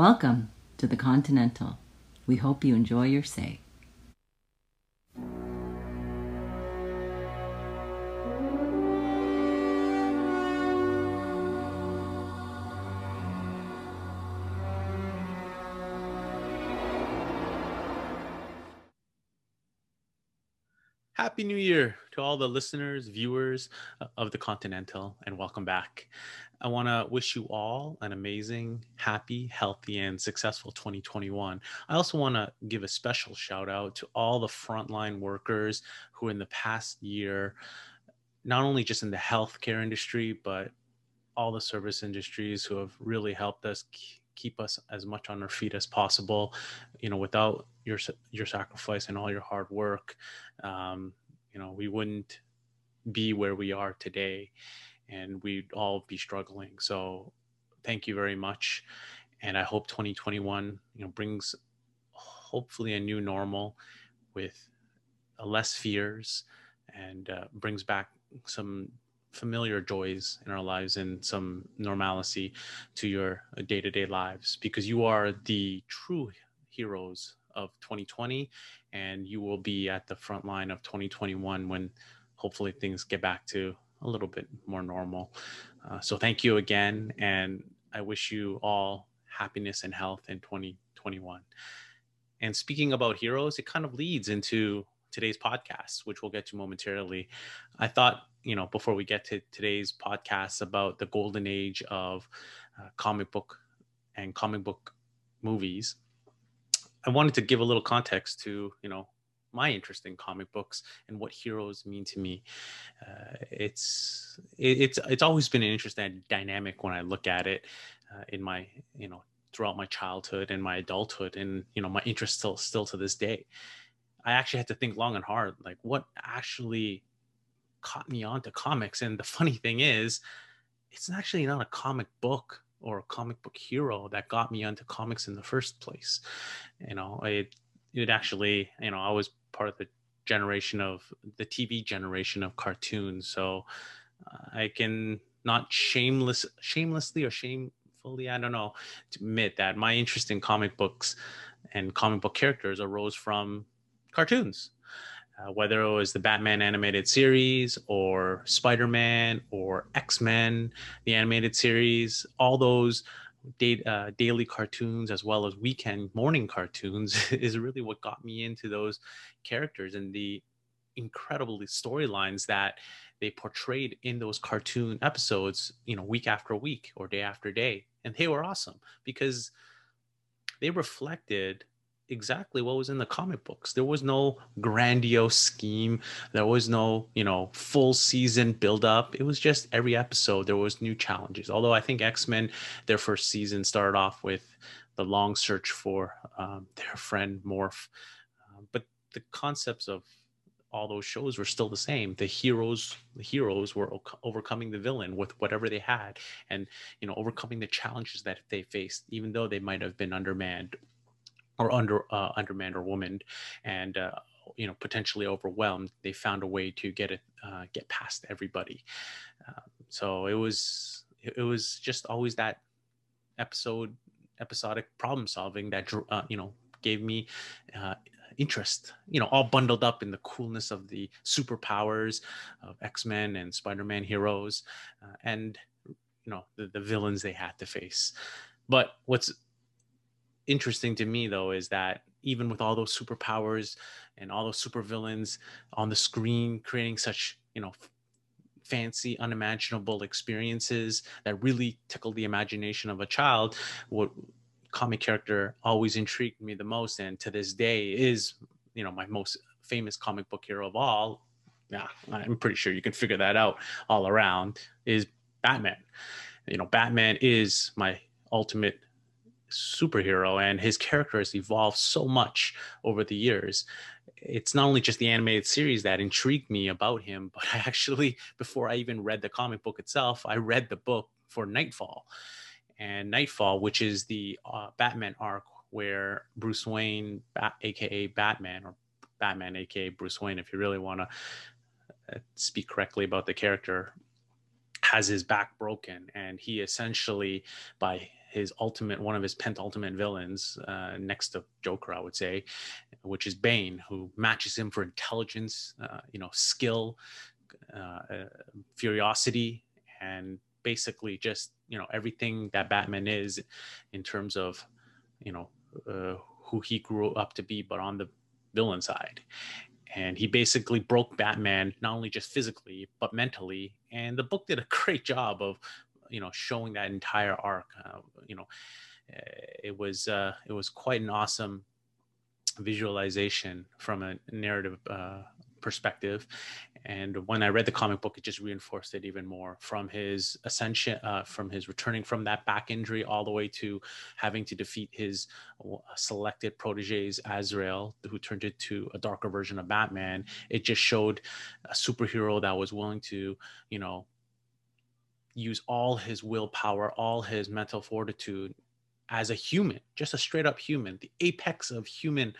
Welcome to the Continental. We hope you enjoy your stay. Happy New Year to all the listeners, viewers uh, of the Continental, and welcome back. I want to wish you all an amazing, happy, healthy, and successful 2021. I also want to give a special shout out to all the frontline workers who, in the past year, not only just in the healthcare industry, but all the service industries who have really helped us keep us as much on our feet as possible. You know, without your your sacrifice and all your hard work, um, you know, we wouldn't be where we are today, and we'd all be struggling. So, thank you very much, and I hope 2021, you know, brings hopefully a new normal with less fears and uh, brings back some familiar joys in our lives and some normalcy to your day to day lives because you are the true heroes of 2020 and you will be at the front line of 2021 when hopefully things get back to a little bit more normal. Uh, so thank you again and I wish you all happiness and health in 2021. And speaking about heroes, it kind of leads into today's podcast, which we'll get to momentarily. I thought, you know, before we get to today's podcast about the golden age of uh, comic book and comic book movies, I wanted to give a little context to, you know, my interest in comic books and what heroes mean to me. Uh, it's it, it's it's always been an interesting dynamic when I look at it uh, in my you know throughout my childhood and my adulthood and you know my interest still still to this day. I actually had to think long and hard, like what actually caught me on to comics. And the funny thing is, it's actually not a comic book or a comic book hero that got me onto comics in the first place. You know, it it actually, you know, I was part of the generation of the TV generation of cartoons, so uh, I can not shameless shamelessly or shamefully, I don't know, admit that my interest in comic books and comic book characters arose from cartoons. Uh, whether it was the Batman animated series or Spider Man or X Men, the animated series, all those day, uh, daily cartoons as well as weekend morning cartoons is really what got me into those characters and the incredibly storylines that they portrayed in those cartoon episodes, you know, week after week or day after day. And they were awesome because they reflected exactly what was in the comic books. There was no grandiose scheme. There was no, you know, full season build up. It was just every episode there was new challenges. Although I think X-Men their first season started off with the long search for um, their friend Morph. Uh, but the concepts of all those shows were still the same. The heroes, the heroes were overcoming the villain with whatever they had, and you know, overcoming the challenges that they faced, even though they might have been undermanned or under uh, undermanned or womaned, and uh, you know potentially overwhelmed, they found a way to get it uh, get past everybody. Uh, so it was it was just always that episode episodic problem solving that uh, you know gave me uh, interest you know all bundled up in the coolness of the superpowers of x-men and spider-man heroes and you know the, the villains they had to face but what's interesting to me though is that even with all those superpowers and all those supervillains on the screen creating such you know fancy unimaginable experiences that really tickle the imagination of a child what comic character always intrigued me the most and to this day is you know my most famous comic book hero of all. Yeah i'm pretty sure you can figure that out all around is batman. You know batman is my ultimate superhero and his character has evolved so much over the years. It's not only just the animated series that intrigued me about him but i actually before i even read the comic book itself i read the book for Knightfall. And Knightfall which is the uh, batman arc where bruce wayne Bat- aka batman or batman aka bruce wayne if you really want to uh, speak correctly about the character has his back broken. And he essentially by his ultimate one of his pentultimate villains uh, next to Joker, I would say, which is Bane, who matches him for intelligence, uh, you know, skill, uh, and basically just you know everything that Batman is in terms of you know uh, who he grew up to be, but on the villain side. And he basically broke Batman not only just physically but mentally. And the book did a great job of you know showing that entire arc. Uh, you know, it was uh, it was quite an awesome visualization from a narrative uh, perspective. And when I read the comic book, it just reinforced it even more from his ascension, uh, from his returning from that back injury, all the way to having to defeat his uh, selected proteges, Azrael, who turned into a darker version of Batman. It just showed a superhero that was willing to, you know, use all his willpower, all his mental fortitude as a human, just a straight up human, the apex of human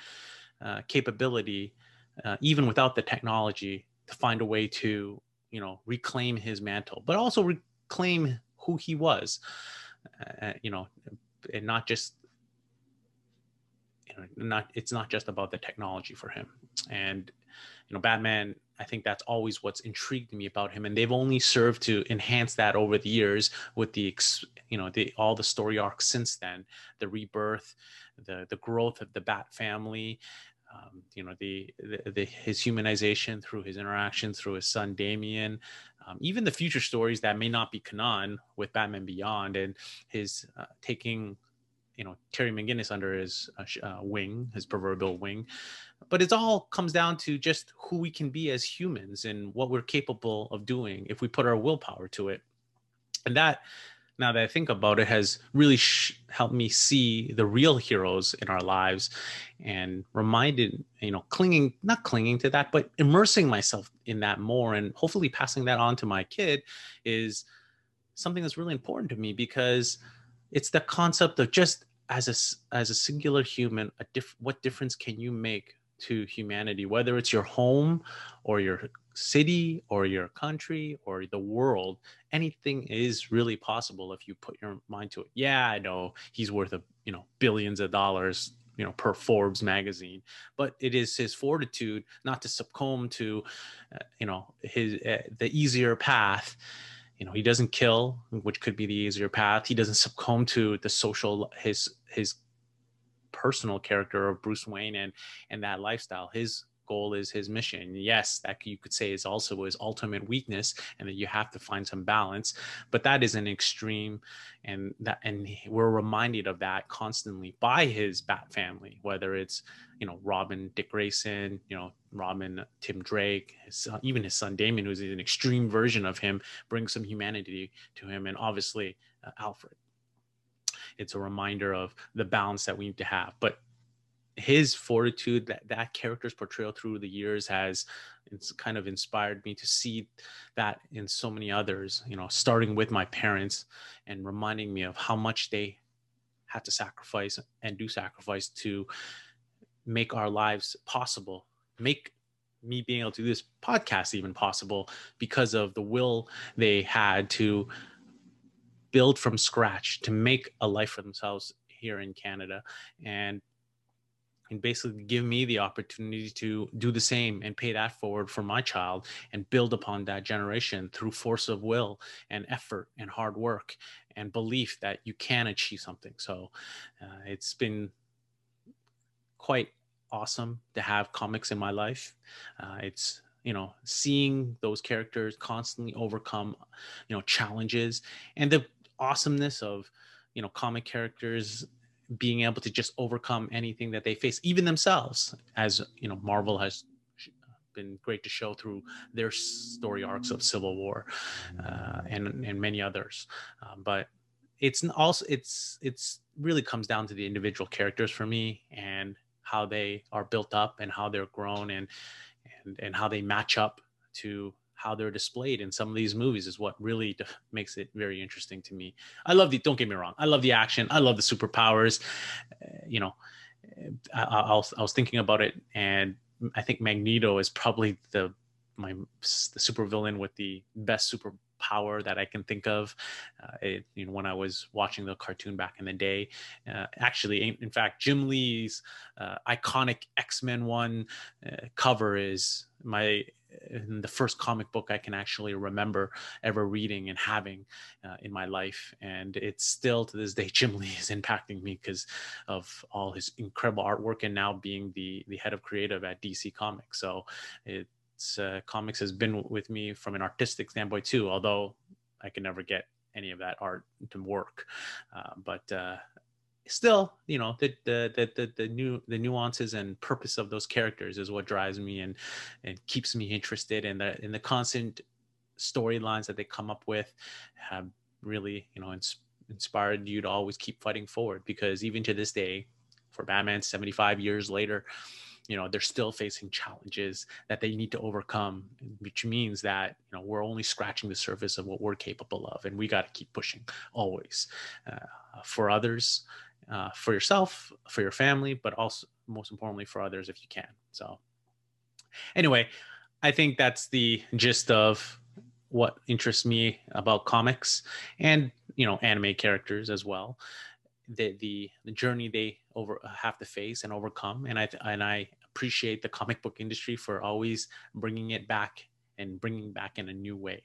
uh, capability uh, even without the technology, to find a way to, you know, reclaim his mantle, but also reclaim who he was, uh, uh, you know, and not just, you know, not it's not just about the technology for him. And, you know, Batman, I think that's always what's intrigued me about him, and they've only served to enhance that over the years with the, you know, the all the story arcs since then, the rebirth, the the growth of the Bat family, um, you know the, the, the, his humanization through his interaction through his son Damian, um, even the future stories that may not be canon with Batman Beyond and his uh, taking you know Terry McGinnis under his uh, uh, wing, his proverbial wing. But it all comes down to just who we can be as humans and what we're capable of doing if we put our willpower to it. And that now that I think about it, has really sh- helped me see the real heroes in our lives and reminded, you know, clinging, not clinging to that, but immersing myself in that more and hopefully passing that on to my kid is something that's really important to me because it's the concept of just as a, as a singular human, a diff- what difference can you make to humanity, whether it's your home or your city or your country or the world, anything is really possible if you put your mind to it. Yeah, I know he's worth a you know billions of dollars you know per forbes magazine but it is his fortitude not to succumb to uh, you know his uh, the easier path you know he doesn't kill which could be the easier path. He doesn't succumb to the social his his personal character of bruce wayne and and that lifestyle. His goal is his mission. Yes, that you could say is also his ultimate weakness, and that you have to find some balance. But that is an extreme, and that and we're reminded of that constantly by his Bat family, whether it's you know Robin, Dick Grayson, you know Robin, Tim Drake, his son, even his son Damian, who's an extreme version of him, brings some humanity to him, and obviously uh, Alfred. It's a reminder of the balance that we need to have, but his fortitude that that character's portrayal through the years has it's kind of inspired me to see that in so many others you know starting with my parents and reminding me of how much they had to sacrifice and do sacrifice to make our lives possible make me being able to do this podcast even possible because of the will they had to build from scratch to make a life for themselves here in Canada. And and basically give me the opportunity to do the same and pay that forward for my child and build upon that generation through force of will and effort and hard work and belief that you can achieve something. So uh, it's been quite awesome to have comics in my life. Uh, it's you know seeing those characters constantly overcome you know challenges and the awesomeness of you know comic characters being able to just overcome anything that they face, even themselves, as you know, Marvel has been great to show through their story arcs of Civil War uh, and and many others. Um, but it's also it's it's really comes down to the individual characters for me and how they are built up and how they're grown and and and how they match up to how they're displayed in some of these movies is what really makes it very interesting to me. I love the don't get me wrong, I love the action, I love the superpowers. Uh, you know, I, I, was I was thinking about it, and I think Magneto is probably the my the supervillain with the best super power that I can think of. Uh, it, you know, when I was watching the cartoon back in the day, uh, actually, in, in, fact, Jim Lee's uh, iconic X Men one uh, cover is my the first comic book I can actually remember ever reading and having uh, in my life. And it's still to this day, Jim Lee is impacting me because of all his incredible artwork and now being the, the head of creative at DC Comics. So it's uh, comics has been with me from an artistic standpoint too, although I can never get any of that art to work. Uh, but uh, still you know the, the the the the, new the nuances and purpose of those characters is what drives me and and keeps me interested in the in the constant storylines that they come up with have really you know ins- inspired you to always keep fighting forward because even to this day for batman 75 years later you know they're still facing challenges that they need to overcome which means that you know we're only scratching the surface of what we're capable of and we got to keep pushing always. Uh, for others uh, for yourself, for your family, but also most importantly for others if you can. So, anyway, I think that's the gist of what interests me about comics and you know anime characters as well. The the, the journey they over have to face and overcome, and I and I appreciate the comic book industry for always bringing it back and bringing back in a new way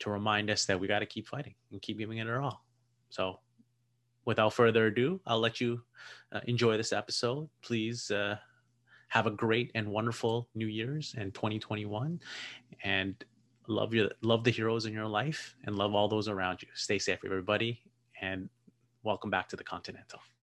to remind us that we got to keep fighting and keep giving it our all. So without further ado, I'll let you uh, enjoy this episode. Please uh, have a great and wonderful New Year's and 2021, and love your love the heroes in your life and love all those around you. Stay safe, everybody, and welcome back to the Continental.